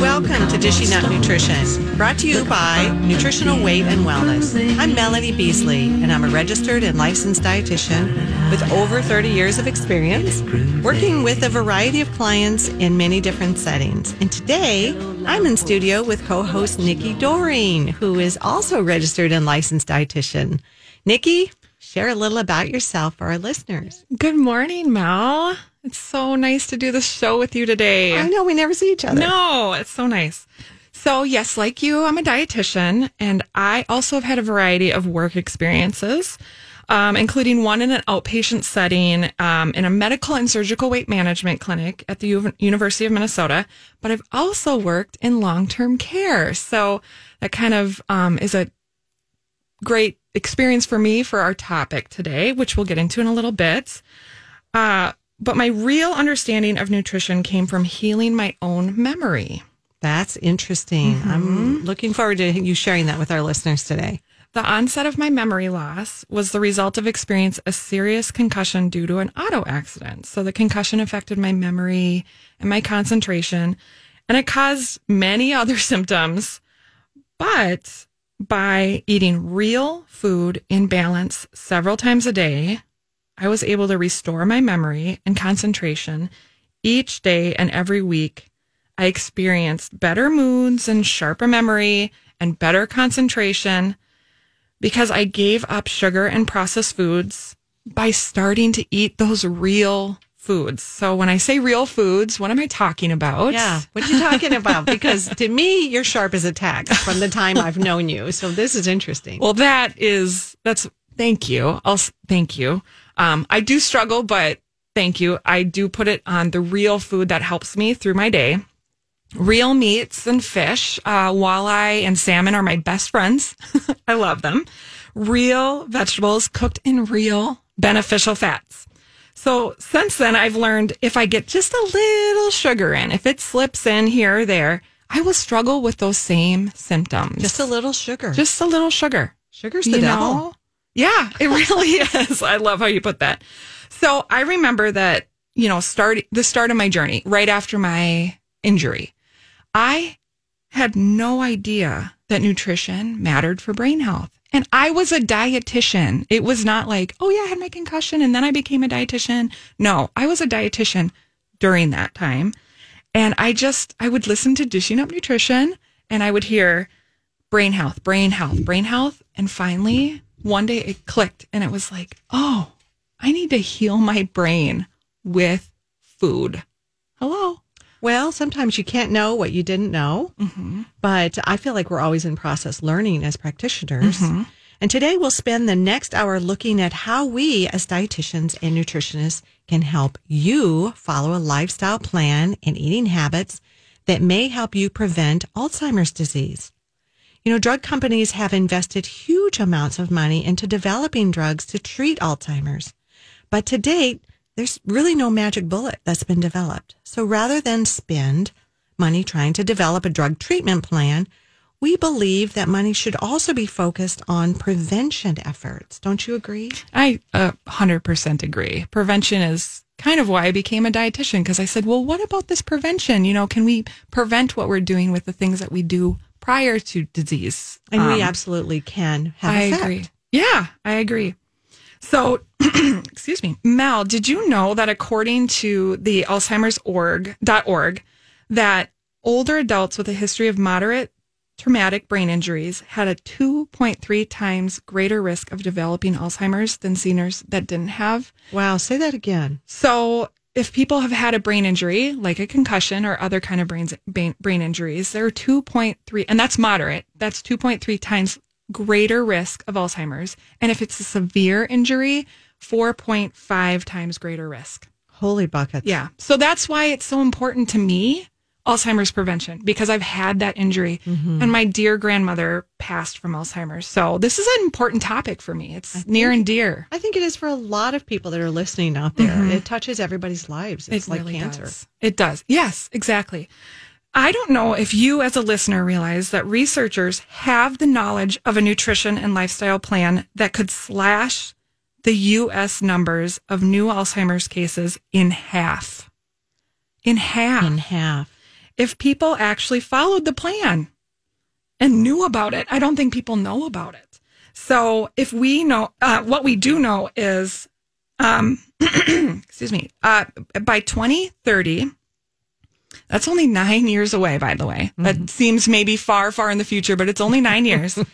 Welcome to Dishing Up Nutrition, brought to you by Nutritional Weight and Wellness. I'm Melanie Beasley, and I'm a registered and licensed dietitian with over 30 years of experience working with a variety of clients in many different settings. And today, I'm in studio with co-host Nikki Doering, who is also registered and licensed dietitian. Nikki, share a little about yourself for our listeners. Good morning, Mel. It's so nice to do this show with you today. I know we never see each other. No, it's so nice. So, yes, like you, I'm a dietitian, and I also have had a variety of work experiences, um, including one in an outpatient setting um, in a medical and surgical weight management clinic at the U- University of Minnesota. But I've also worked in long term care. So, that kind of um, is a great experience for me for our topic today, which we'll get into in a little bit. Uh, but my real understanding of nutrition came from healing my own memory. That's interesting. Mm-hmm. I'm looking forward to you sharing that with our listeners today. The onset of my memory loss was the result of experience a serious concussion due to an auto accident. So the concussion affected my memory and my concentration, and it caused many other symptoms. But by eating real food in balance several times a day, I was able to restore my memory and concentration each day and every week. I experienced better moods and sharper memory and better concentration because I gave up sugar and processed foods by starting to eat those real foods. So when I say real foods, what am I talking about? Yeah. What are you talking about? Because to me, you're sharp as a tack from the time I've known you. So this is interesting. Well, that is, that's, thank you. I'll, thank you. Um, I do struggle, but thank you. I do put it on the real food that helps me through my day. Real meats and fish, uh, walleye and salmon are my best friends. I love them. Real vegetables cooked in real beneficial fats. So since then, I've learned if I get just a little sugar in, if it slips in here or there, I will struggle with those same symptoms. Just a little sugar. Just a little sugar. Sugar's the You devil. know? Yeah, it really is. I love how you put that. So I remember that, you know, start the start of my journey right after my injury. I had no idea that nutrition mattered for brain health. And I was a dietitian. It was not like, oh yeah, I had my concussion and then I became a dietitian. No, I was a dietitian during that time. And I just, I would listen to Dishing Up Nutrition and I would hear brain health, brain health, brain health. And finally, one day it clicked and it was like, oh, I need to heal my brain with food. Hello. Well, sometimes you can't know what you didn't know, mm-hmm. but I feel like we're always in process learning as practitioners. Mm-hmm. And today we'll spend the next hour looking at how we, as dietitians and nutritionists, can help you follow a lifestyle plan and eating habits that may help you prevent Alzheimer's disease. You know, drug companies have invested huge amounts of money into developing drugs to treat Alzheimer's. But to date, there's really no magic bullet that's been developed. So rather than spend money trying to develop a drug treatment plan, we believe that money should also be focused on prevention efforts. Don't you agree? I uh, 100% agree. Prevention is kind of why I became a dietitian because I said, well, what about this prevention? You know, can we prevent what we're doing with the things that we do prior to disease? And we Um, absolutely can have I effect. agree. Yeah, I agree. So, excuse me, Mel, did you know that according to the Alzheimer's org, .org, that older adults with a history of moderate traumatic brain injuries had a 2.3 times greater risk of developing Alzheimer's than seniors that didn't have. Wow, say that again. So, if people have had a brain injury, like a concussion or other kind of brains, brain, brain injuries, there are 2.3, and that's moderate. That's 2.3 times greater risk of Alzheimer's. And if it's a severe injury, 4.5 times greater risk. Holy buckets. Yeah. So that's why it's so important to me, Alzheimer's prevention, because I've had that injury mm-hmm. and my dear grandmother passed from Alzheimer's. So this is an important topic for me. It's near and dear. I think it is for a lot of people that are listening out there. Mm-hmm. It touches everybody's lives. It's like cancer. Does. It does. Yes, exactly. I don't know if you, as a listener, realize that researchers have the knowledge of a nutrition and lifestyle plan that could slash the U.S. numbers of new Alzheimer's cases in half. In half. In half. If people actually followed the plan and knew about it. I don't think people know about it. So if we know, uh, what we do know is, um, excuse me, uh, by 2030, that's only nine years away, by the way. Mm-hmm. That seems maybe far, far in the future, but it's only nine years.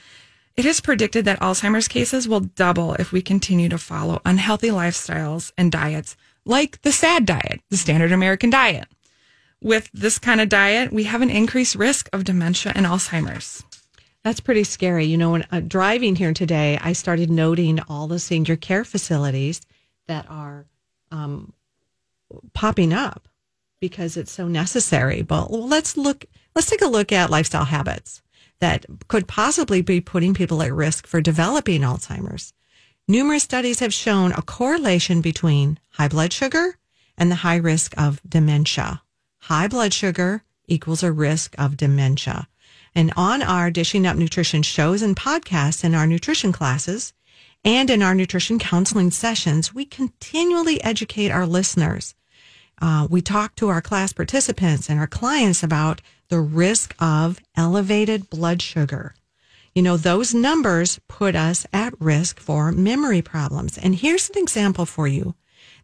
It is predicted that Alzheimer's cases will double if we continue to follow unhealthy lifestyles and diets like the SAD diet, the standard American diet. With this kind of diet, we have an increased risk of dementia and Alzheimer's. That's pretty scary. You know, when uh, driving here today, I started noting all the senior care facilities that are um, popping up because it's so necessary. But let's look, let's take a look at lifestyle habits that could possibly be putting people at risk for developing Alzheimer's. Numerous studies have shown a correlation between high blood sugar and the high risk of dementia. High blood sugar equals a risk of dementia. And on our Dishing Up Nutrition shows and podcasts in our nutrition classes and in our nutrition counseling sessions, we continually educate our listeners. Uh, we talk to our class participants and our clients about the risk of elevated blood sugar. You know, those numbers put us at risk for memory problems. And here's an example for you.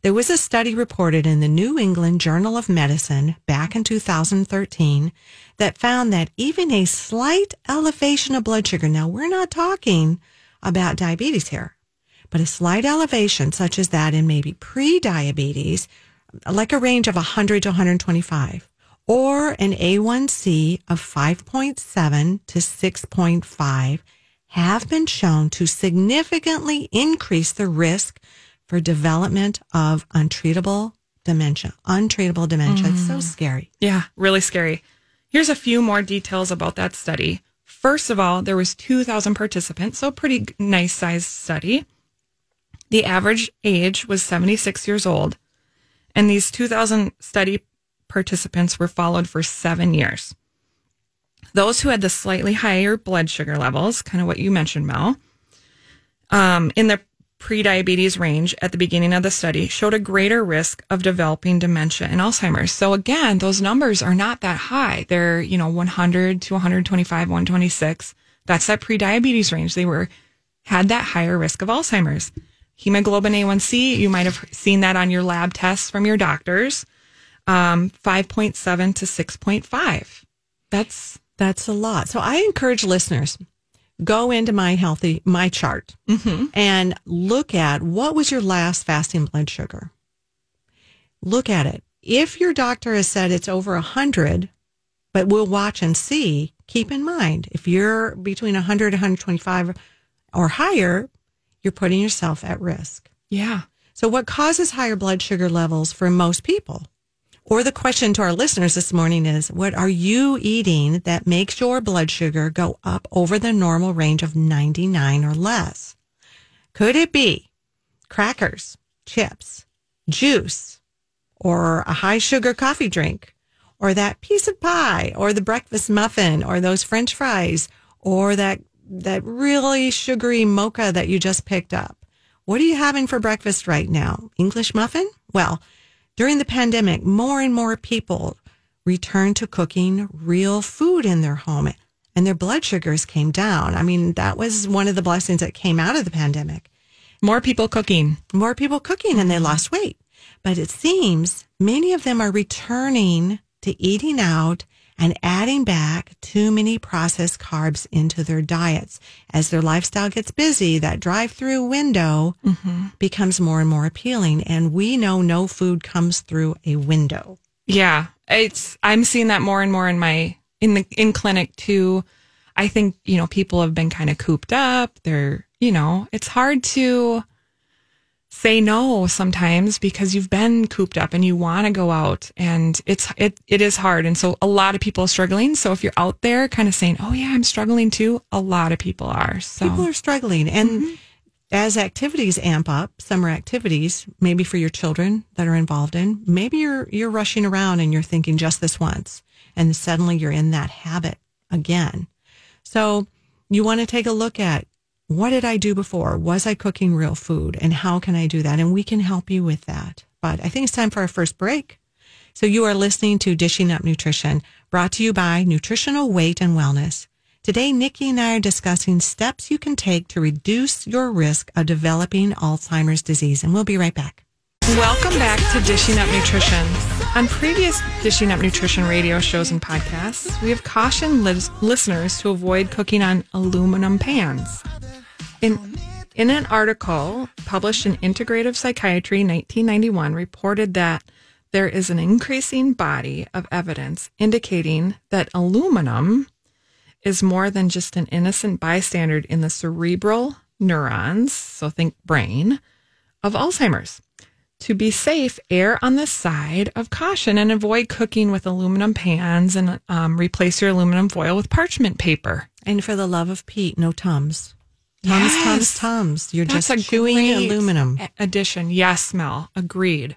There was a study reported in the New England Journal of Medicine back in 2013 that found that even a slight elevation of blood sugar, now we're not talking about diabetes here, but a slight elevation such as that in maybe pre-diabetes, like a range of 100 to 125, or an A1C of 5.7 to 6.5 have been shown to significantly increase the risk for development of untreatable dementia. Untreatable dementia. Mm. It's so mm. scary. Yeah, really scary. Here's a few more details about that study. First of all, there was 2,000 participants, so a pretty nice sized study. The average age was 76 years old, and these 2,000 study participants were followed for seven years. Those who had the slightly higher blood sugar levels, kind of what you mentioned, Mel, um, in the prediabetes range at the beginning of the study showed a greater risk of developing dementia and Alzheimer's. So again, those numbers are not that high. They're, you know, 100 to 125, 126. That's that prediabetes range. They were, had that higher risk of Alzheimer's. Hemoglobin A1C, you might have seen that on your lab tests from your doctors. Um, 5.7 to 6.5. That's, that's a lot. So I encourage listeners, go into my healthy my chart mm-hmm. and look at what was your last fasting blood sugar. Look at it. If your doctor has said it's over 100 but we'll watch and see keep in mind if you're between 100 125 or higher you're putting yourself at risk. Yeah. So what causes higher blood sugar levels for most people or the question to our listeners this morning is what are you eating that makes your blood sugar go up over the normal range of 99 or less? Could it be crackers, chips, juice, or a high sugar coffee drink, or that piece of pie, or the breakfast muffin, or those french fries, or that, that really sugary mocha that you just picked up? What are you having for breakfast right now? English muffin? Well, during the pandemic, more and more people returned to cooking real food in their home and their blood sugars came down. I mean, that was one of the blessings that came out of the pandemic. More people cooking. More people cooking and they lost weight. But it seems many of them are returning to eating out and adding back too many processed carbs into their diets. As their lifestyle gets busy, that drive through window mm-hmm. becomes more and more appealing. And we know no food comes through a window. Yeah. It's, I'm seeing that more and more in my, in the, in clinic too. I think, you know, people have been kind of cooped up. They're, you know, it's hard to, say no sometimes because you've been cooped up and you want to go out and it's it it is hard. And so a lot of people are struggling. So if you're out there kind of saying oh yeah i'm struggling too a lot of people are so. People are struggling. And mm-hmm. as activities amp up summer activities maybe for your children that are involved in maybe you're you're rushing around and you're thinking just this once and suddenly you're in that habit again. So you want to take a look at what did I do before? Was I cooking real food? And how can I do that? And we can help you with that. But I think it's time for our first break. So you are listening to Dishing Up Nutrition, brought to you by Nutritional Weight and Wellness. Today, Nikki and I are discussing steps you can take to reduce your risk of developing Alzheimer's disease, and we'll be right back. Welcome back to Dishing Up Nutrition. On previous Dishing Up Nutrition radio shows and podcasts, we have cautioned lis- listeners to avoid cooking on aluminum pans. In, in an article published in Integrative Psychiatry 1991, reported that there is an increasing body of evidence indicating that aluminum is more than just an innocent bystander in the cerebral neurons, so think brain, of Alzheimer's. To be safe, err on the side of caution and avoid cooking with aluminum pans and um, replace your aluminum foil with parchment paper. And for the love of Pete, no Tums. Tums, Yes. Tums, Tums. You're That's just a chewing aluminum. Addition. Yes, Mel. Agreed.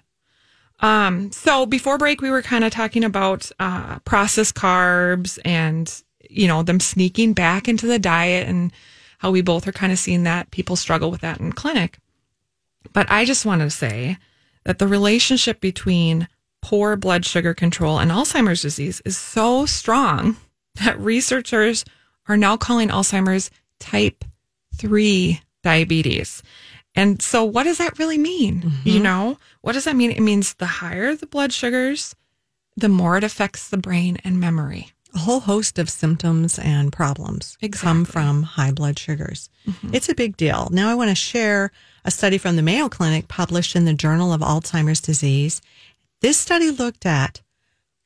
Um, so before break, we were kind of talking about uh, processed carbs and, you know, them sneaking back into the diet and how we both are kind of seeing that people struggle with that in clinic. But I just want to say that the relationship between poor blood sugar control and Alzheimer's disease is so strong that researchers are now calling Alzheimer's type 3 diabetes. And so, what does that really mean? You mm-hmm. know, what does that mean? It means the higher the blood sugars, the more it affects the brain and memory. A whole host of symptoms and problems come from high blood sugars. Mm-hmm. It's a big deal. Now, I want to share a study from the Mayo Clinic published in the Journal of Alzheimer's Disease. This study looked at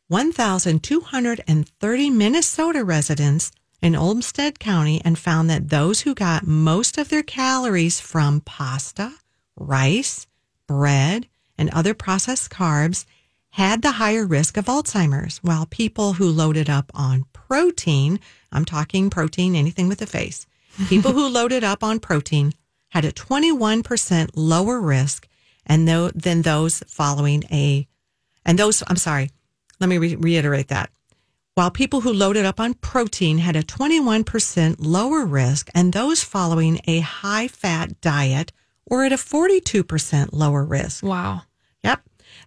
1,230 Minnesota residents in Olmsted County and found that those who got most of their calories from pasta, rice, bread, and other processed carbs had the higher risk of Alzheimer's, while people who loaded up on protein, I'm talking protein, anything with a face, people who loaded up on protein had a 21% lower risk and tho- than those following a, and those, I'm sorry, let me re- reiterate that. While people who loaded up on protein had a 21% lower risk, and those following a high fat diet were at a 42% lower risk. Wow. Yep.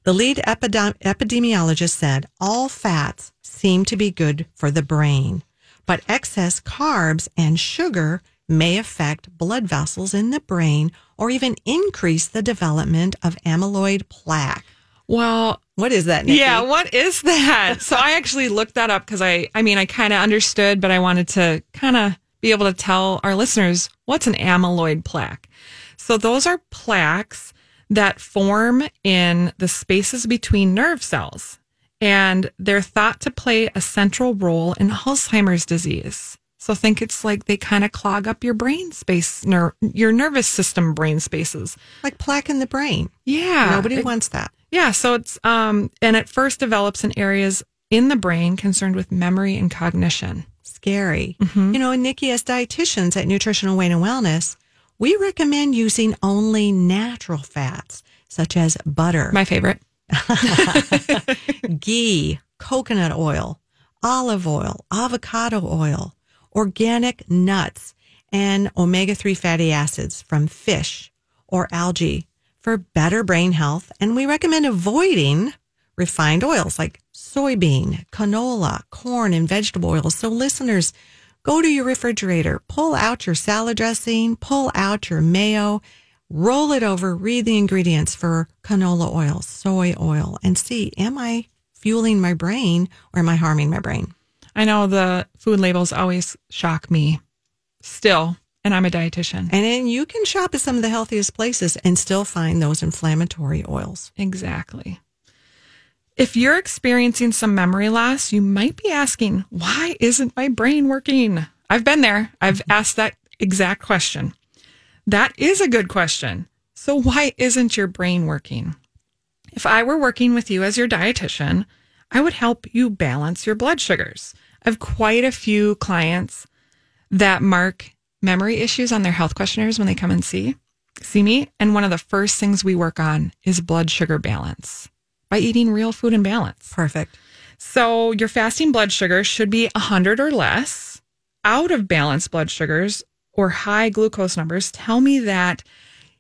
The lead epidem- epidemiologist said all fats seem to be good for the brain, but excess carbs and sugar may affect blood vessels in the brain or even increase the development of amyloid plaque. Well, What is that? Nikki? Yeah, what is that? so I actually looked that up because I, I mean, I kind of understood, but I wanted to kind of be able to tell our listeners what's an amyloid plaque. So those are plaques that form in the spaces between nerve cells, and they're thought to play a central role in Alzheimer's disease. So think it's like they kind of clog up your brain space, ner- your nervous system brain spaces. like plaque in the brain. Yeah, Nobody it- wants that. Yeah, so it's um and it first develops in areas in the brain concerned with memory and cognition. Scary. You know, and Nikki, as dietitians at Nutritional Weight and Wellness, we recommend using only natural fats such as butter, My favorite. ghee, coconut oil, olive oil, avocado oil, organic nuts, and omega 3 fatty acids from fish or algae for better brain health. And we recommend avoiding refined oils like soybean, canola, corn, and vegetable oils. So, listeners, go to your refrigerator, pull out your salad dressing, pull out your mayo, roll it over, read the ingredients for canola oil, soy oil, and see am I fueling my brain or am I harming my brain? I know the food labels always shock me still, and I'm a dietitian. And then you can shop at some of the healthiest places and still find those inflammatory oils. Exactly. If you're experiencing some memory loss, you might be asking, why isn't my brain working? I've been there. I've mm-hmm. asked that exact question. That is a good question. So, why isn't your brain working? If I were working with you as your dietitian, I would help you balance your blood sugars. I have quite a few clients that mark memory issues on their health questionnaires when they come and see see me. And one of the first things we work on is blood sugar balance by eating real food and balance. Perfect. So your fasting blood sugar should be 100 or less. Out of balance blood sugars or high glucose numbers tell me that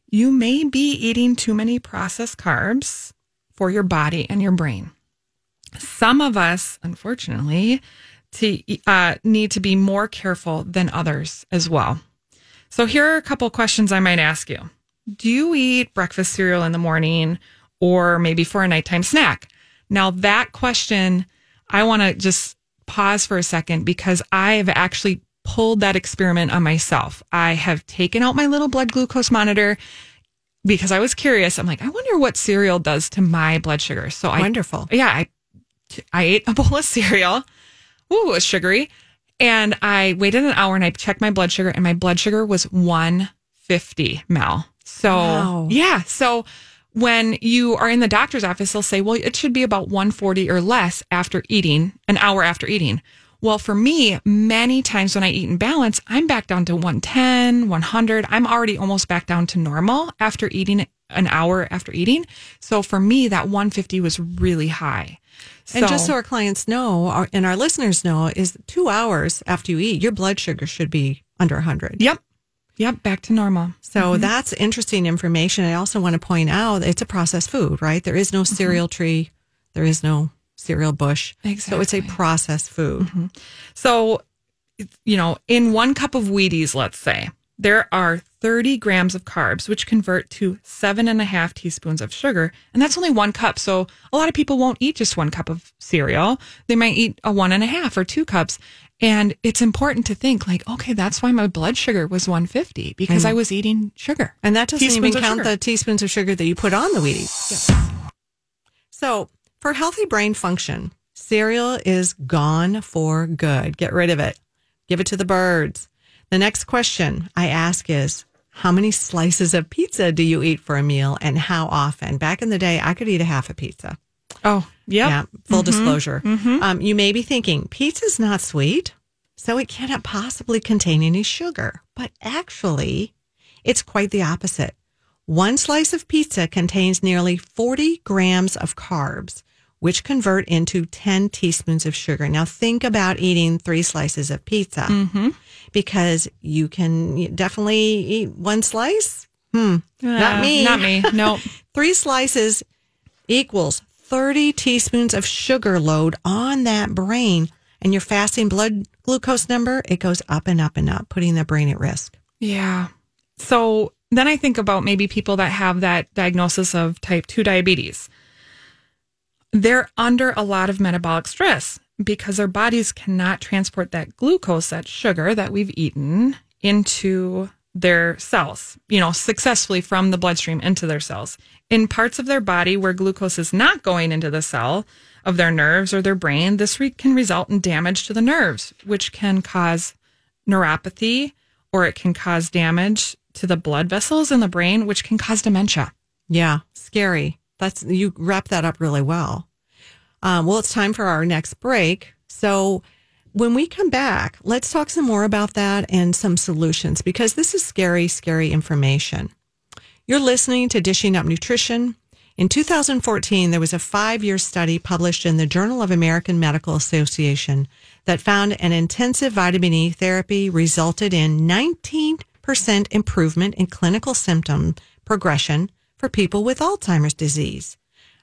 you may be eating too many processed carbs for your body and your brain. Some of us, unfortunately, to, uh, need to be more careful than others as well. So here are a couple questions I might ask you. Do you eat breakfast cereal in the morning or maybe for a nighttime snack? Now that question, I want to just pause for a second because I have actually pulled that experiment on myself. I have taken out my little blood glucose monitor because I was curious. I'm like, I wonder what cereal does to my blood sugar. So I Wonderful. yeah, I I ate a bowl of cereal. Ooh, it was sugary. And I waited an hour and I checked my blood sugar and my blood sugar was 150 Mel. So Wow. yeah. So when you are in the doctor's office, they'll say, well, it should be about 140 or less after eating, an hour after eating. Well, for me, many times when I eat in balance, I'm back down to 110, 100. I'm already almost back down to normal after eating an hour after eating. So for me, that 150 was really high. And just so our clients know, our, and our listeners know, is two hours after you eat, your blood sugar should be under 100. Yep. Yep. Back to normal. So mm-hmm. that's interesting information. I also want to point out it's a processed food, right? There is no mm-hmm. cereal tree, there is no cereal bush. So it's a processed food. Mm-hmm. So, you know, in one cup of Wheaties, let's say, there are 30 grams of carbs, which convert to seven and a half teaspoons of sugar. And that's only one cup. So a lot of people won't eat just one cup of cereal. They might eat a one and a half or two cups. And it's important to think like, okay, that's why my blood sugar was 150 because I was eating sugar. And that doesn't Teaspoons even count sugar. the teaspoons of sugar that you put on the Wheaties. Yes. So, for healthy brain function, cereal is gone for good. Get rid of it. Give it to the birds. The next question I ask is how many slices of pizza do you eat for a meal and how often? Back in the day, I could eat a half a pizza. Oh, yep. Yeah, full mm-hmm. disclosure. Mm-hmm. Um, you may be thinking pizza's not sweet, so it cannot possibly contain any sugar. But actually, it's quite the opposite. One slice of pizza contains nearly 40 grams of carbs, which convert into 10 teaspoons of sugar. Now, think about eating three slices of pizza mm-hmm. Because you can definitely eat one slice. Hmm, not Uh, me. Not me. No. Three slices equals 30 teaspoons of sugar load on that brain. And your fasting blood glucose number, it goes up and up and up, putting the brain at risk. Yeah. So then I think about maybe people that have that diagnosis of type 2 diabetes. They're under a lot of metabolic stress because their bodies cannot transport that glucose, that sugar that we've eaten into their cells, you know, successfully from the bloodstream into their cells. In parts of their body where glucose is not going into the cell of their nerves or their brain, this re- can result in damage to the nerves, which can cause neuropathy or it can cause damage to the blood vessels in the brain, which can cause dementia. Yeah, scary. That's you wrap that up really well. Um, well, it's time for our next break. So when we come back, let's talk some more about that and some solutions because this is scary, scary information. You're listening to Dishing Up Nutrition. In 2014, there was a five year study published in the Journal of American Medical Association that found an intensive vitamin E therapy resulted in 19% improvement in clinical symptom progression for people with Alzheimer's disease.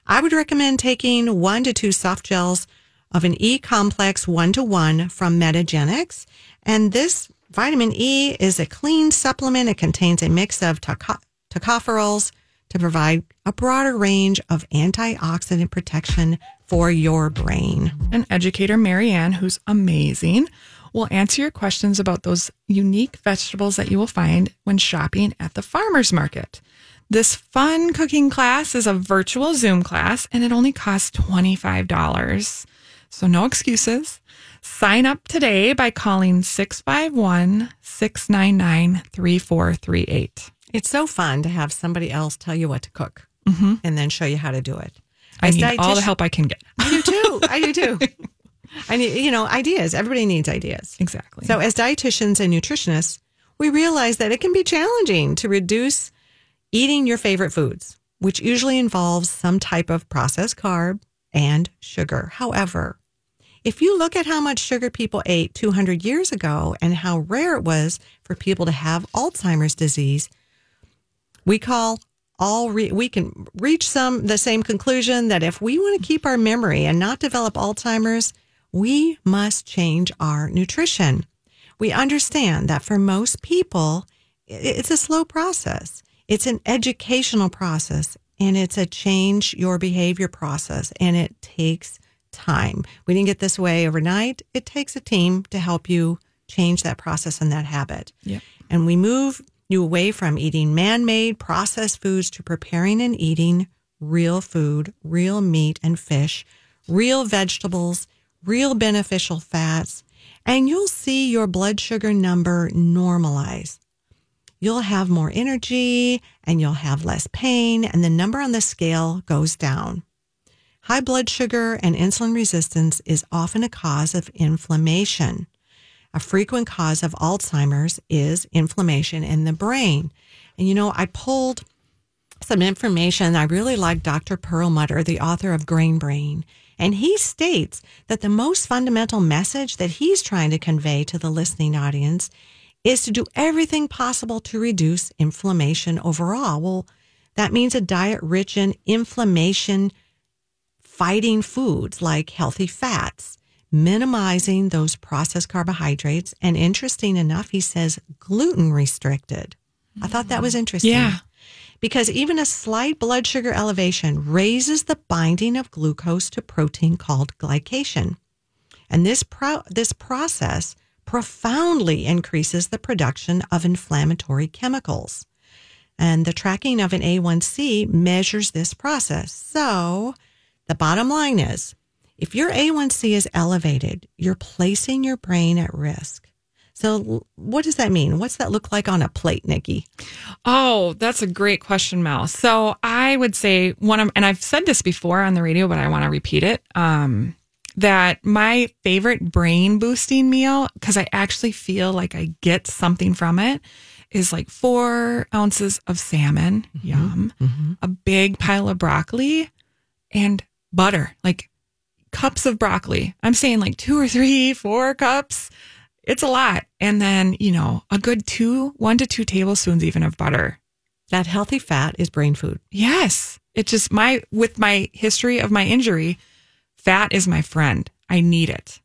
I would recommend taking one to two soft gels of an E complex one to one from Metagenics. And this vitamin E is a clean supplement. It contains a mix of tocopherols to provide a broader range of antioxidant protection for your brain. And educator Marianne, who's amazing, will answer your questions about those unique vegetables that you will find when shopping at the farmer's market. This fun cooking class is a virtual Zoom class and it only costs $25. So no excuses. Sign up today by calling 651 699 3438. It's so fun to have somebody else tell you what to cook mm-hmm. and then show you how to do it. I As need all the help I can get. I do too. I do too. I need, you know, ideas. Everybody needs ideas. Exactly. So, as dietitians and nutritionists, we realize that it can be challenging to reduce eating your favorite foods, which usually involves some type of processed carb and sugar. However, if you look at how much sugar people ate 200 years ago and how rare it was for people to have Alzheimer's disease, we call all re- we can reach some the same conclusion that if we want to keep our memory and not develop Alzheimer's, we must change our nutrition. We understand that for most people, it's a slow process. It's an educational process and it's a change your behavior process and it takes time. We didn't get this way overnight. It takes a team to help you change that process and that habit. Yep. And we move you away from eating man made processed foods to preparing and eating real food, real meat and fish, real vegetables, real beneficial fats, and you'll see your blood sugar number normalize. You'll have more energy and you'll have less pain, and the number on the scale goes down. High blood sugar and insulin resistance is often a cause of inflammation. A frequent cause of Alzheimer's is inflammation in the brain. And you know, I pulled some information. I really like Dr. Perlmutter, the author of Grain Brain. And he states that the most fundamental message that he's trying to convey to the listening audience is to do everything possible to reduce inflammation overall. Well, that means a diet rich in inflammation fighting foods like healthy fats, minimizing those processed carbohydrates, and interesting enough, he says gluten restricted. I thought that was interesting. Yeah. Because even a slight blood sugar elevation raises the binding of glucose to protein called glycation. And this pro- this process profoundly increases the production of inflammatory chemicals. And the tracking of an A1C measures this process. So the bottom line is if your A1C is elevated, you're placing your brain at risk. So, what does that mean? What's that look like on a plate, Nikki? Oh, that's a great question, Mel. So, I would say one of, and I've said this before on the radio, but I want to repeat it. Um, that my favorite brain boosting meal, because I actually feel like I get something from it, is like four ounces of salmon, mm-hmm. yum, mm-hmm. a big pile of broccoli, and butter, like cups of broccoli. I'm saying like two or three, four cups. It's a lot. And then, you know, a good two, one to two tablespoons even of butter. That healthy fat is brain food. Yes. It just, my, with my history of my injury, fat is my friend. I need it.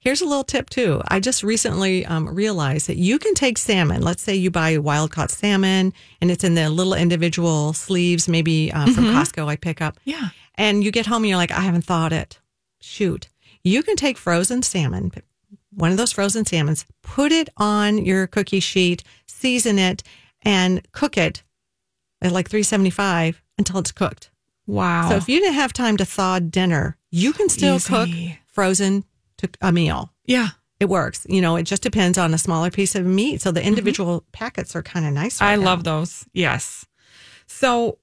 Here's a little tip too. I just recently um, realized that you can take salmon. Let's say you buy wild caught salmon and it's in the little individual sleeves, maybe uh, from mm-hmm. Costco I pick up. Yeah. And you get home and you're like, I haven't thawed it. Shoot. You can take frozen salmon, one of those frozen salmons, put it on your cookie sheet, season it, and cook it at like 375 until it's cooked. Wow. So if you didn't have time to thaw dinner, you can still Easy. cook frozen to a meal. Yeah. It works. You know, it just depends on a smaller piece of meat. So the mm-hmm. individual mm-hmm. packets are kind of nice. Right I now. love those. Yes. So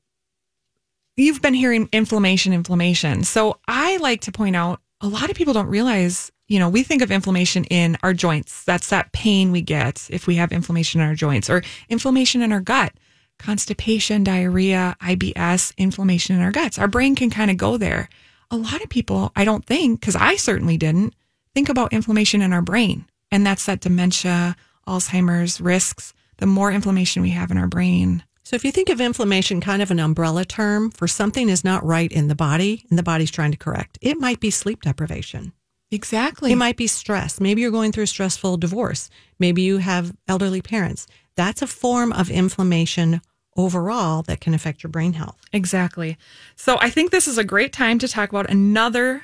you've been hearing inflammation, inflammation. So I like to point out a lot of people don't realize, you know, we think of inflammation in our joints. That's that pain we get if we have inflammation in our joints or inflammation in our gut, constipation, diarrhea, IBS, inflammation in our guts. Our brain can kind of go there. A lot of people, I don't think, because I certainly didn't, think about inflammation in our brain. And that's that dementia, Alzheimer's risks. The more inflammation we have in our brain. So if you think of inflammation kind of an umbrella term for something is not right in the body and the body's trying to correct, it might be sleep deprivation. Exactly. It might be stress. Maybe you're going through a stressful divorce. Maybe you have elderly parents. That's a form of inflammation overall that can affect your brain health. Exactly. So I think this is a great time to talk about another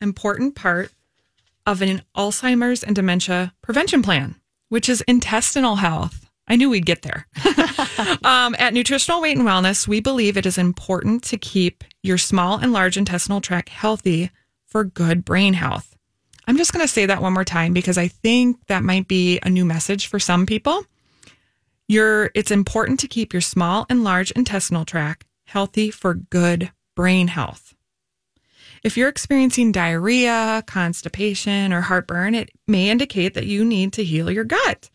important part of an Alzheimer's and dementia prevention plan, which is intestinal health. I knew we'd get there. um, at Nutritional Weight and Wellness, we believe it is important to keep your small and large intestinal tract healthy for good brain health. I'm just going to say that one more time because I think that might be a new message for some people. It's important to keep your small and large intestinal tract healthy for good brain health. If you're experiencing diarrhea, constipation, or heartburn, it may indicate that you need to heal your gut.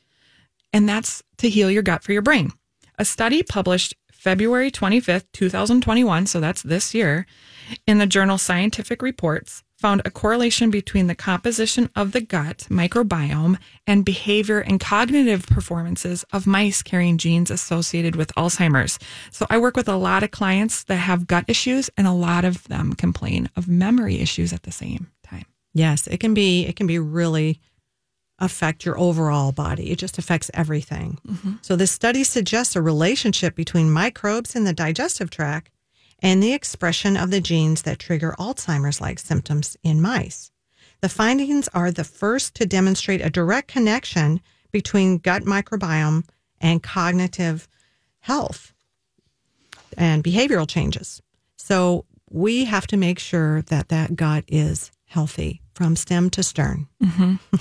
And that's to heal your gut for your brain. A study published February 25th, 2021, so that's this year, in the journal Scientific Reports found a correlation between the composition of the gut microbiome and behavior and cognitive performances of mice carrying genes associated with Alzheimer's. So I work with a lot of clients that have gut issues and a lot of them complain of memory issues at the same time. Yes, it can be it can be really affect your overall body. It just affects everything. Mm-hmm. So this study suggests a relationship between microbes in the digestive tract and the expression of the genes that trigger Alzheimer's like symptoms in mice. The findings are the first to demonstrate a direct connection between gut microbiome and cognitive health and behavioral changes. So we have to make sure that that gut is healthy from stem to stern.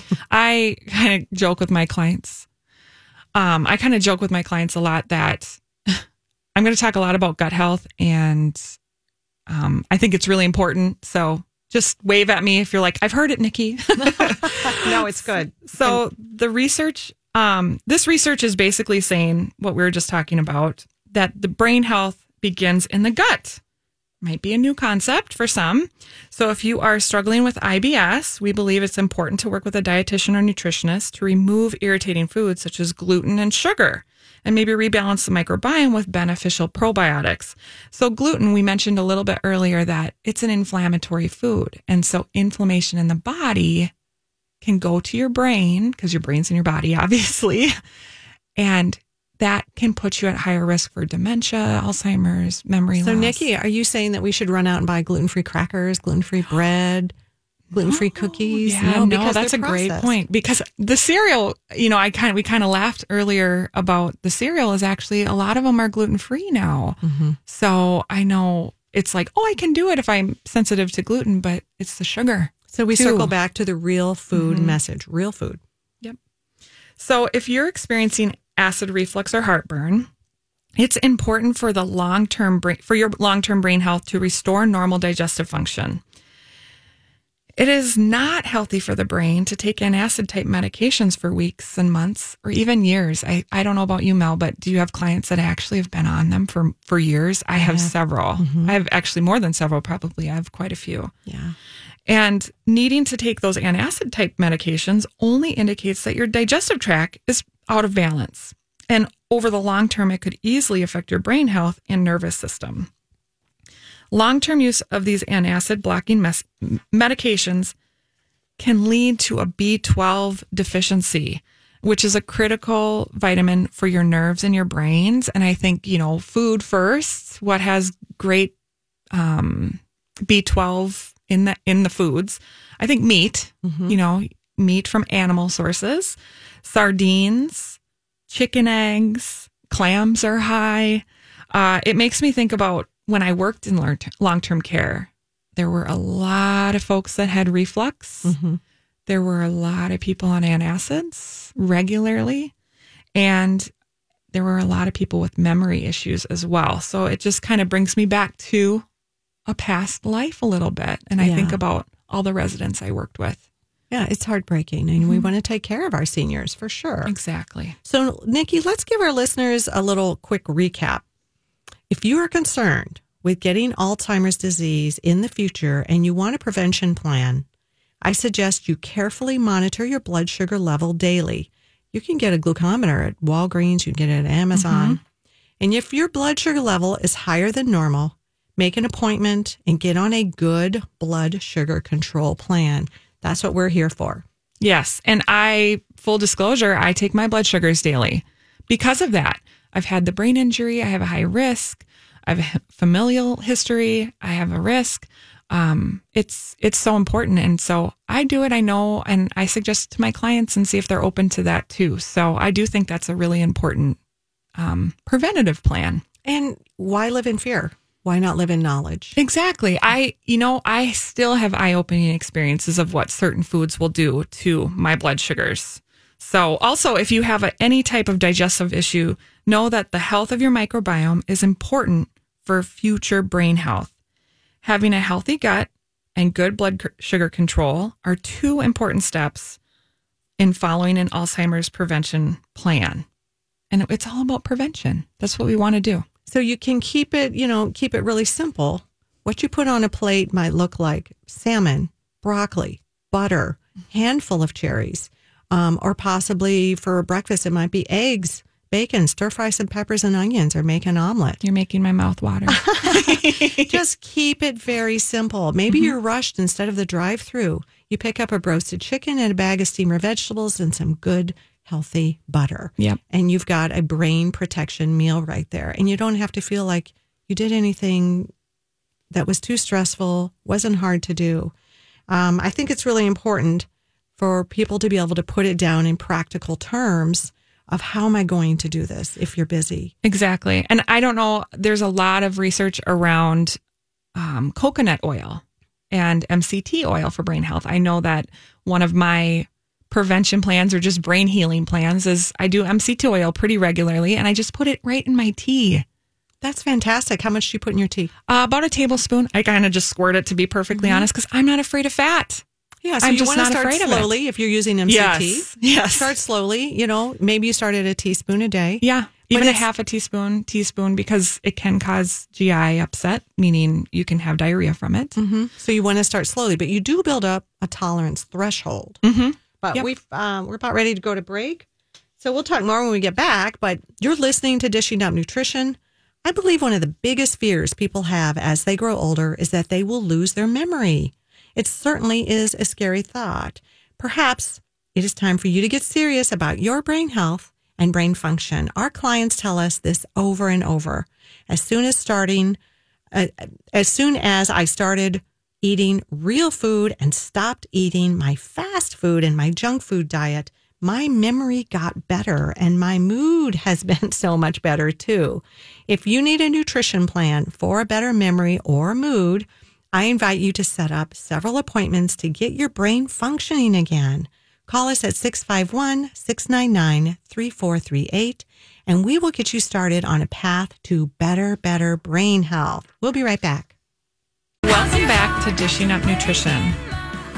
I kind of joke with my clients. Um, I kind of joke with my clients a lot that I'm going to talk a lot about gut health, and um, I think it's really important. So just wave at me if you're like, I've heard it, Nikki. No, it's good. so the research, um, this research is basically saying what we were just talking about that the brain health begins in the gut. Might be a new concept for some. So, if you are struggling with IBS, we believe it's important to work with a dietitian or nutritionist to remove irritating foods such as gluten and sugar and maybe rebalance the microbiome with beneficial probiotics. So, gluten, we mentioned a little bit earlier that it's an inflammatory food. And so, inflammation in the body can go to your brain because your brain's in your body, obviously. And that can put you at higher risk for dementia, Alzheimer's, memory So, loss. So, Nikki, are you saying that we should run out and buy gluten free crackers, gluten free bread, gluten free cookies? Yeah, no, because that's a they're great point because the cereal, you know, I kind of we kind of laughed earlier about the cereal is actually a lot of them are gluten free now. Mm-hmm. So I know it's like, oh, I can do it if I'm sensitive to gluten, but it's the sugar. So, we too. circle back to the real food Mm-hmm. message real food. Yep. So if you're experiencing acid reflux or heartburn, it's important for the long-term brain, for your long-term brain health to restore normal digestive function. It is not healthy for the brain to take antacid type medications for weeks and months or even years. I, I don't know about you, Mel, but do you have clients that actually have been on them for, for years? I have several. Mm-hmm. I have actually more than several, probably. I have quite a few. Yeah. And needing to take those antacid type medications only indicates that your digestive tract is out of balance. And over the long term, it could easily affect your brain health and nervous system. Long term use of these antacid blocking mes- medications can lead to a B12 deficiency, which is a critical vitamin for your nerves and your brains. And I think, you know, food first, what has great um, B12 in the in the foods. I think meat, you know, meat from animal sources, sardines, chicken eggs, clams are high. Uh, it makes me think about when I worked in long term care. There were a lot of folks that had reflux. Mm-hmm. There were a lot of people on antacids regularly, and there were a lot of people with memory issues as well. So it just kind of brings me back to a past life a little bit. And I Yeah. think about all the residents I worked with. Yeah, it's heartbreaking. And we mm-hmm. want to take care of our seniors for sure. Exactly. So, Nikki, let's give our listeners a little quick recap. If you are concerned with getting Alzheimer's disease in the future and you want a prevention plan, I suggest you carefully monitor your blood sugar level daily. You can get a glucometer at Walgreens, you can get it at Amazon. Mm-hmm. And if your blood sugar level is higher than normal, make an appointment and get on a good blood sugar control plan. That's what we're here for. Yes. And I, full disclosure, I take my blood sugars daily because of that. I've had the brain injury. I have a high risk. I have a familial history. I have a risk. Um, it's it's so important, and so I do it. I know, and I suggest to my clients and see if they're open to that too. So I do think that's a really important um, preventative plan. And why live in fear? Why not live in knowledge? Exactly. I, you know, I still have eye opening experiences of what certain foods will do to my blood sugars. So, also, if you have a, any type of digestive issue, know that the health of your microbiome is important for future brain health. Having a healthy gut and good blood sugar control are two important steps in following an Alzheimer's prevention plan. And it's all about prevention. That's what we want to do. So you can keep it, you know, keep it really simple. What you put on a plate might look like salmon, broccoli, butter, handful of cherries, um, or possibly for breakfast, it might be eggs, bacon, stir fry some peppers and onions, or make an omelet. You're making my mouth water. Just keep it very simple. Maybe you're rushed instead of the drive through. You pick up a roasted chicken and a bag of steamer vegetables and some good, healthy butter. Yep. And you've got a brain protection meal right there. And you don't have to feel like you did anything that was too stressful, wasn't hard to do. Um, I think it's really important for people to be able to put it down in practical terms of how am I going to do this if you're busy. Exactly. And I don't know, there's a lot of research around um, coconut oil and MCT oil for brain health. I know that one of my prevention plans or just brain healing plans is I do MCT oil pretty regularly and I just put it right in my tea. That's fantastic. How much do you put in your tea? Uh, about a tablespoon. I kind of just squirt it to be perfectly honest because I'm not afraid of fat. Yeah, so I'm you just want to start afraid of it. slowly if you're using MCT. Yes. Yes. Start slowly. You know, maybe you start at a teaspoon a day. Yeah. Even a half a teaspoon, teaspoon, because it can cause GI upset, meaning you can have diarrhea from it. hmm So you want to start slowly, but you do build up a tolerance threshold. Mm-hmm. But Yep. we've um, we're about ready to go to break, so we'll talk more when we get back. But you're listening to Dishing Up Nutrition. I believe one of the biggest fears people have as they grow older is that they will lose their memory. It certainly is a scary thought. Perhaps it is time for you to get serious about your brain health and brain function. Our clients tell us this over and over. As soon as starting, uh, as soon as I started eating real food and stopped eating my fast food and my junk food diet, my memory got better and my mood has been so much better too. If you need a nutrition plan for a better memory or mood, I invite you to set up several appointments to get your brain functioning again. Call us at 651 699 3438 and we will get you started on a path to better, better brain health. We'll be right back. Welcome back to Dishing Up Nutrition.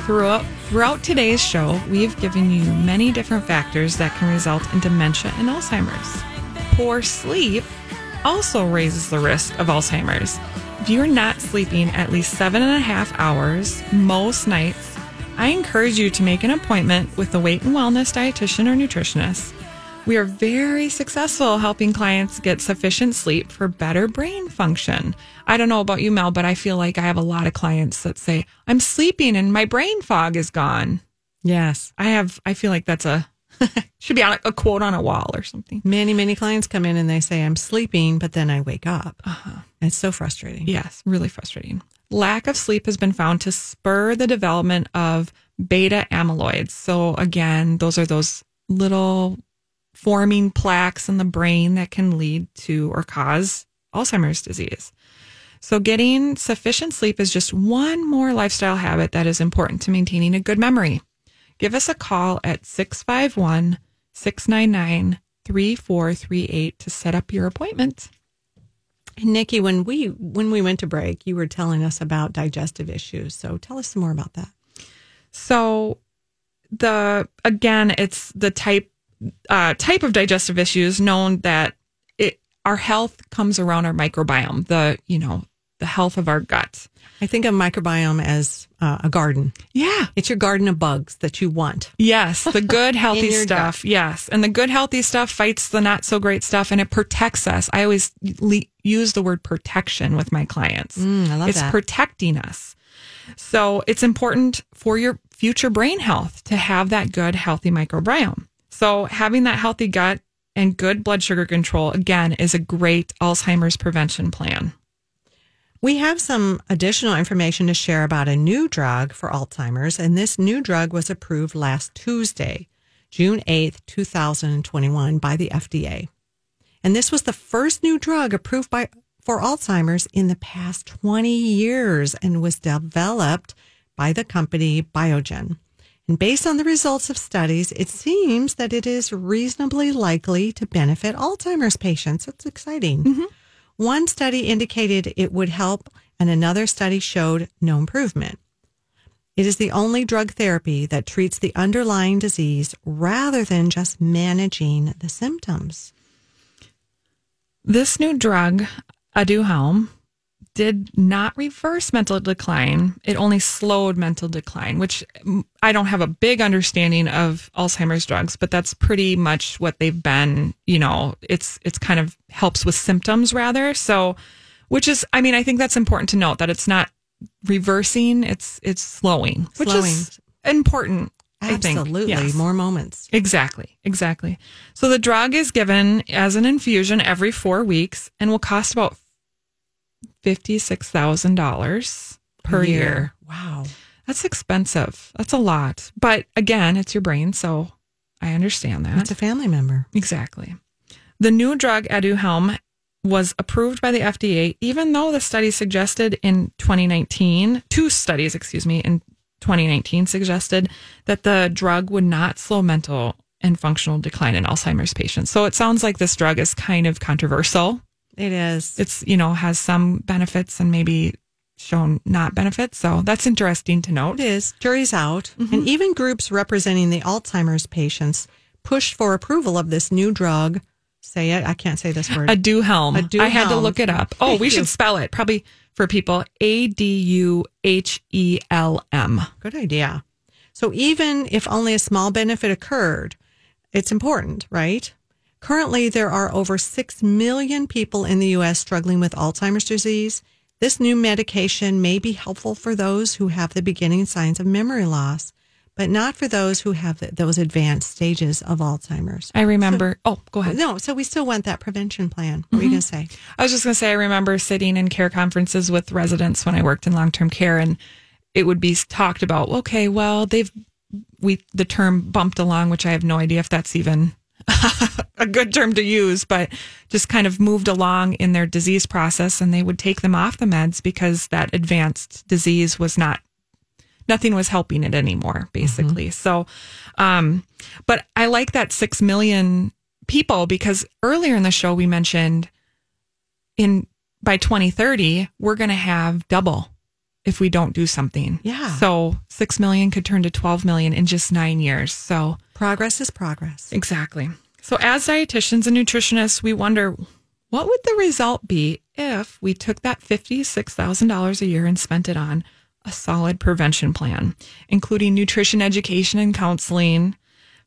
Throughout, throughout today's show, we've given you many different factors that can result in dementia and Alzheimer's. Poor sleep also raises the risk of Alzheimer's. If you're not sleeping at least seven and a half hours most nights, I encourage you to make an appointment with a weight and wellness dietitian or nutritionist. We are very successful helping clients get sufficient sleep for better brain function. I don't know about you, Mel, but I feel like I have a lot of clients that say, I'm sleeping and my brain fog is gone. Yes. I have, I feel like that's a, should be on a, a quote on a wall or something. Many, many clients come in and they say, I'm sleeping, but then I wake up. Uh-huh. It's so frustrating. Yes, really frustrating. Lack of sleep has been found to spur the development of beta amyloids. So, again, those are those little forming plaques in the brain that can lead to or cause Alzheimer's disease. So, getting sufficient sleep is just one more lifestyle habit that is important to maintaining a good memory. Give us a call at 651 699 3438 to set up your appointment. Nikki, when we when we went to break, you were telling us about digestive issues. So tell us some more about that. So the again, it's the type uh, type of digestive issues known that it our health comes around our microbiome, the you know the health of our gut. I think of microbiome as uh, a garden. Yeah. It's your garden of bugs that you want. Yes, the good healthy stuff. Yes, and the good healthy stuff fights the not so great stuff, and it protects us. I always le- use the word protection with my clients. Mm, I love it's that. protecting us. So it's important for your future brain health to have that good healthy microbiome. So having that healthy gut and good blood sugar control again is a great Alzheimer's prevention plan. We have some additional information to share about a new drug for Alzheimer's, and this new drug was approved last Tuesday, June 8th, 2021, by the FDA. And this was the first new drug approved by for Alzheimer's in the past 20 years and was developed by the company Biogen. And based on the results of studies, it seems that it is reasonably likely to benefit Alzheimer's patients. It's exciting. Mm-hmm. One study indicated it would help, and another study showed no improvement. It is the only drug therapy that treats the underlying disease rather than just managing the symptoms. This new drug, Aduhelm, did not reverse mental decline. It only slowed mental decline, which I don't have a big understanding of Alzheimer's drugs, but that's pretty much what they've been, you know, it's it's kind of helps with symptoms rather. So which is I mean, I think that's important to note that it's not reversing, it's it's slowing, which Slowing. is important. I think. Absolutely. Yes. More moments. Exactly, exactly. So the drug is given as an infusion every four weeks and will cost about fifty-six thousand dollars per year. Wow. That's expensive. That's a lot. But again, it's your brain, so I understand that. It's a family member. Exactly. The new drug Aduhelm was approved by the FDA, even though the study suggested in 2019, two studies, excuse me, in 2019 suggested that the drug would not slow mental and functional decline in Alzheimer's patients. So it sounds like this drug is kind of controversial. It is. It's, you know, has some benefits and maybe shown not benefits. So that's interesting to note. It is. Jury's out. Mm-hmm. And even groups representing the Alzheimer's patients pushed for approval of this new drug. Say it. I can't say this word. Aduhelm. Aduhelm. I had to look it up. Oh, Thank we you. should spell it probably for people. A D U H E L M. Good idea. So even if only a small benefit occurred, it's important, right? Currently, there are over 6 million people in the U.S. struggling with Alzheimer's disease. This new medication may be helpful for those who have the beginning signs of memory loss, but not for those who have those advanced stages of Alzheimer's. I remember. oh, go ahead. No, so we still want that prevention plan. What were you mm-hmm. going to say? I was just going to say, I remember sitting in care conferences with residents when I worked in long term care, and it would be talked about. Okay, well, they've we the term bumped along, which I have no idea if that's even a good term to use, but just kind of moved along in their disease process, and they would take them off the meds because that advanced disease was not nothing was helping it anymore, basically. So, um, but I like that six million people because earlier in the show we mentioned in by 2030 we're going to have double if we don't do something. Yeah. So 6 million could turn to 12 million in just 9 years. So Progress is progress. exactly. So as dietitians and nutritionists, we wonder what would the result be if we took that $56,000 a year and spent it on a solid prevention plan, including nutrition education and counseling,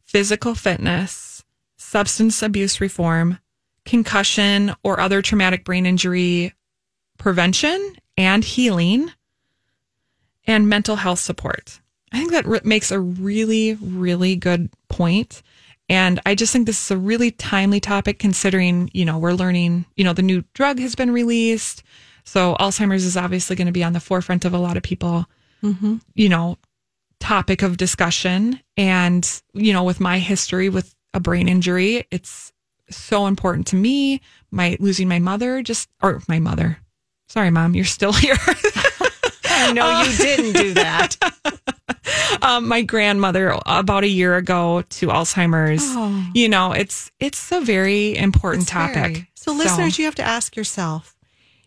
physical fitness, substance abuse reform, concussion or other traumatic brain injury prevention and healing, and mental health support. I think that re- makes a really, really good point. And I just think this is a really timely topic considering, you know, we're learning, you know, the new drug has been released. So Alzheimer's is obviously going to be on the forefront of a lot of people, mm-hmm. you know, topic of discussion. And, you know, with my history with a brain injury, it's so important to me. My losing my mother, just, or my mother. Sorry, mom, you're still here. I know you didn't do that. um, my grandmother about a year ago to Alzheimer's. Oh. You know, it's it's a very important It's topic. very- So, listeners, you have to ask yourself.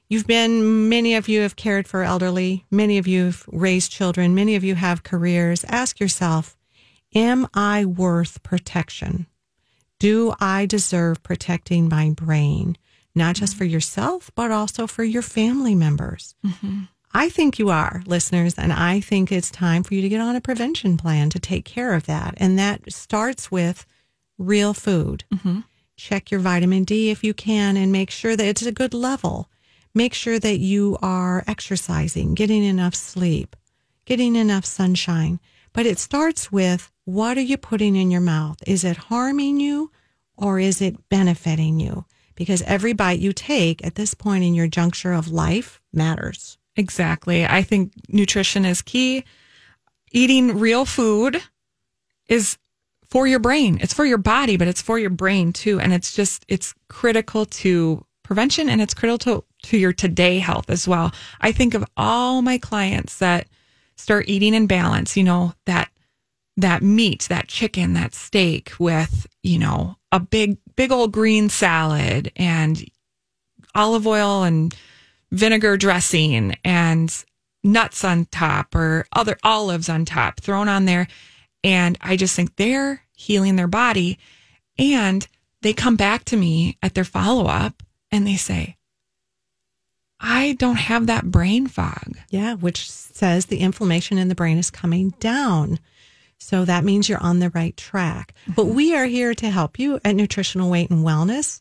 You've been, many of you have cared for elderly, many of you have raised children, many of you have careers. Ask yourself, am I worth protection? Do I deserve protecting my brain, not just for yourself, but also for your family members? I think you are, listeners, and I think it's time for you to get on a prevention plan to take care of that. And that starts with real food. Mm-hmm. Check your vitamin D if you can and make sure that it's a good level. Make sure that you are exercising, getting enough sleep, getting enough sunshine. But it starts with what are you putting in your mouth? Is it harming you or is it benefiting you? Because every bite you take at this point in your juncture of life matters. Exactly. I think nutrition is key. Eating real food is for your brain. It's for your body, but it's for your brain too. And it's just, it's critical to prevention and it's critical to, to your today health as well. I think of all my clients that start eating in balance, you know, that, that meat, that chicken, that steak with, you know, a big, big old green salad and olive oil and vinegar dressing and nuts on top or other olives on top thrown on there. And I just think they're healing their body. And they come back to me at their follow up and they say, I don't have that brain fog. Yeah, which says the inflammation in the brain is coming down. So that means you're on the right track. But we are here to help you at Nutritional Weight and Wellness.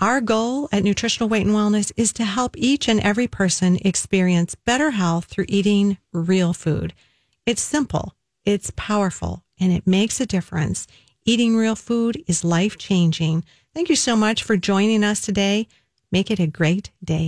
Our goal at Nutritional Weight and Wellness is to help each and every person experience better health through eating real food. It's simple, it's powerful, and it makes a difference. Eating real food is life changing. Thank you so much for joining us today. Make it a great day.